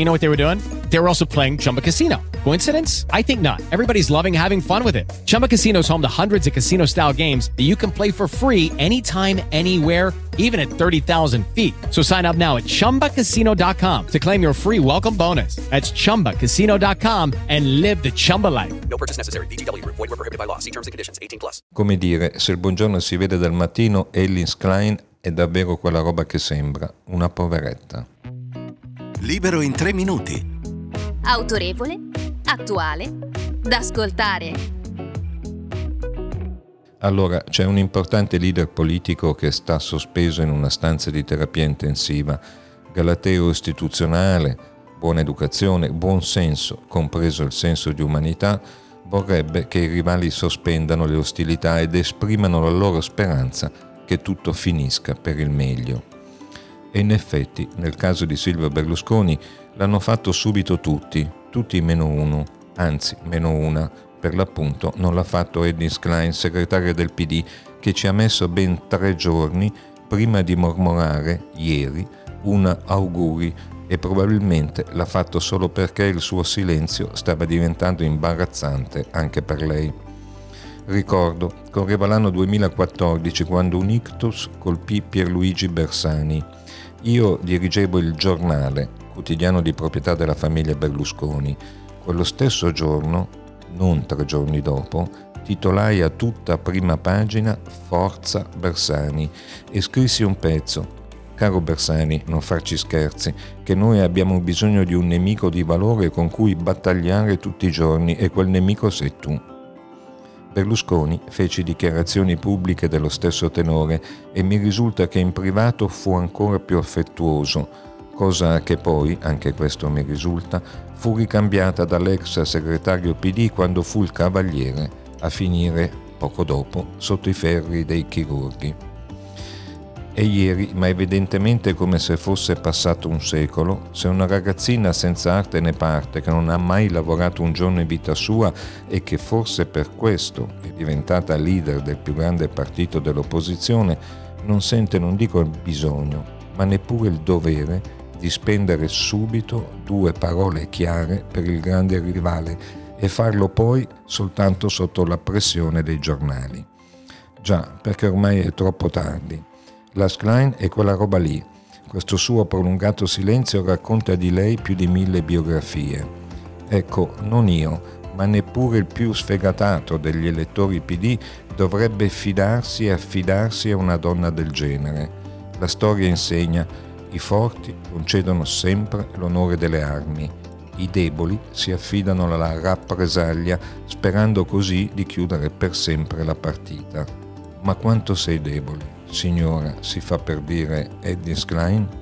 you know what they were doing? They were also playing Chumba Casino. Coincidence? I think not. Everybody's loving having fun with it. Chumba Casino is home to hundreds of casino style games that you can play for free anytime, anywhere, even at 30,000 feet. So sign up now at chumbacasino.com to claim your free welcome bonus. That's chumbacasino.com and live the Chumba life. No purchase necessary. VGW. Void were prohibited by law. See terms and conditions. 18 plus. Come dire, se il buongiorno si vede dal mattino, Ellins Klein è davvero quella roba che sembra, una poveretta. Libero in tre minuti. Autorevole, attuale, da ascoltare. Allora, c'è un importante leader politico che sta sospeso in una stanza di terapia intensiva, galateo istituzionale, buona educazione, buon senso, compreso il senso di umanità, vorrebbe che i rivali sospendano le ostilità ed esprimano la loro speranza che tutto finisca per il meglio. E in effetti, nel caso di Silvio Berlusconi, l'hanno fatto subito tutti, tutti meno uno, anzi meno una, per l'appunto non l'ha fatto Ednis Klein, segretario del PD, che ci ha messo ben tre giorni prima di mormorare, ieri, un auguri e probabilmente l'ha fatto solo perché il suo silenzio stava diventando imbarazzante anche per lei. Ricordo, correva l'anno 2014 quando un ictus colpì Pierluigi Bersani. Io dirigevo il giornale, quotidiano di proprietà della famiglia Berlusconi. Quello stesso giorno, non tre giorni dopo, titolai a tutta prima pagina Forza Bersani e scrissi un pezzo. Caro Bersani, non farci scherzi, che noi abbiamo bisogno di un nemico di valore con cui battagliare tutti i giorni e quel nemico sei tu. Berlusconi fece dichiarazioni pubbliche dello stesso tenore e mi risulta che in privato fu ancora più affettuoso, cosa che poi, anche questo mi risulta, fu ricambiata dall'ex segretario PD quando fu il cavaliere a finire, poco dopo, sotto i ferri dei chirurghi. E ieri, ma evidentemente come se fosse passato un secolo, se una ragazzina senza arte né parte, che non ha mai lavorato un giorno in vita sua e che forse per questo è diventata leader del più grande partito dell'opposizione, non sente non dico il bisogno, ma neppure il dovere di spendere subito due parole chiare per il grande rivale e farlo poi soltanto sotto la pressione dei giornali. Già, perché ormai è troppo tardi. Lars Klein è quella roba lì. Questo suo prolungato silenzio racconta di lei più di mille biografie. Ecco, non io, ma neppure il più sfegatato degli elettori PD dovrebbe fidarsi e affidarsi a una donna del genere. La storia insegna, i forti concedono sempre l'onore delle armi, i deboli si affidano alla rappresaglia sperando così di chiudere per sempre la partita. Ma quanto sei debole? Signora, si fa per dire Eddie Klein?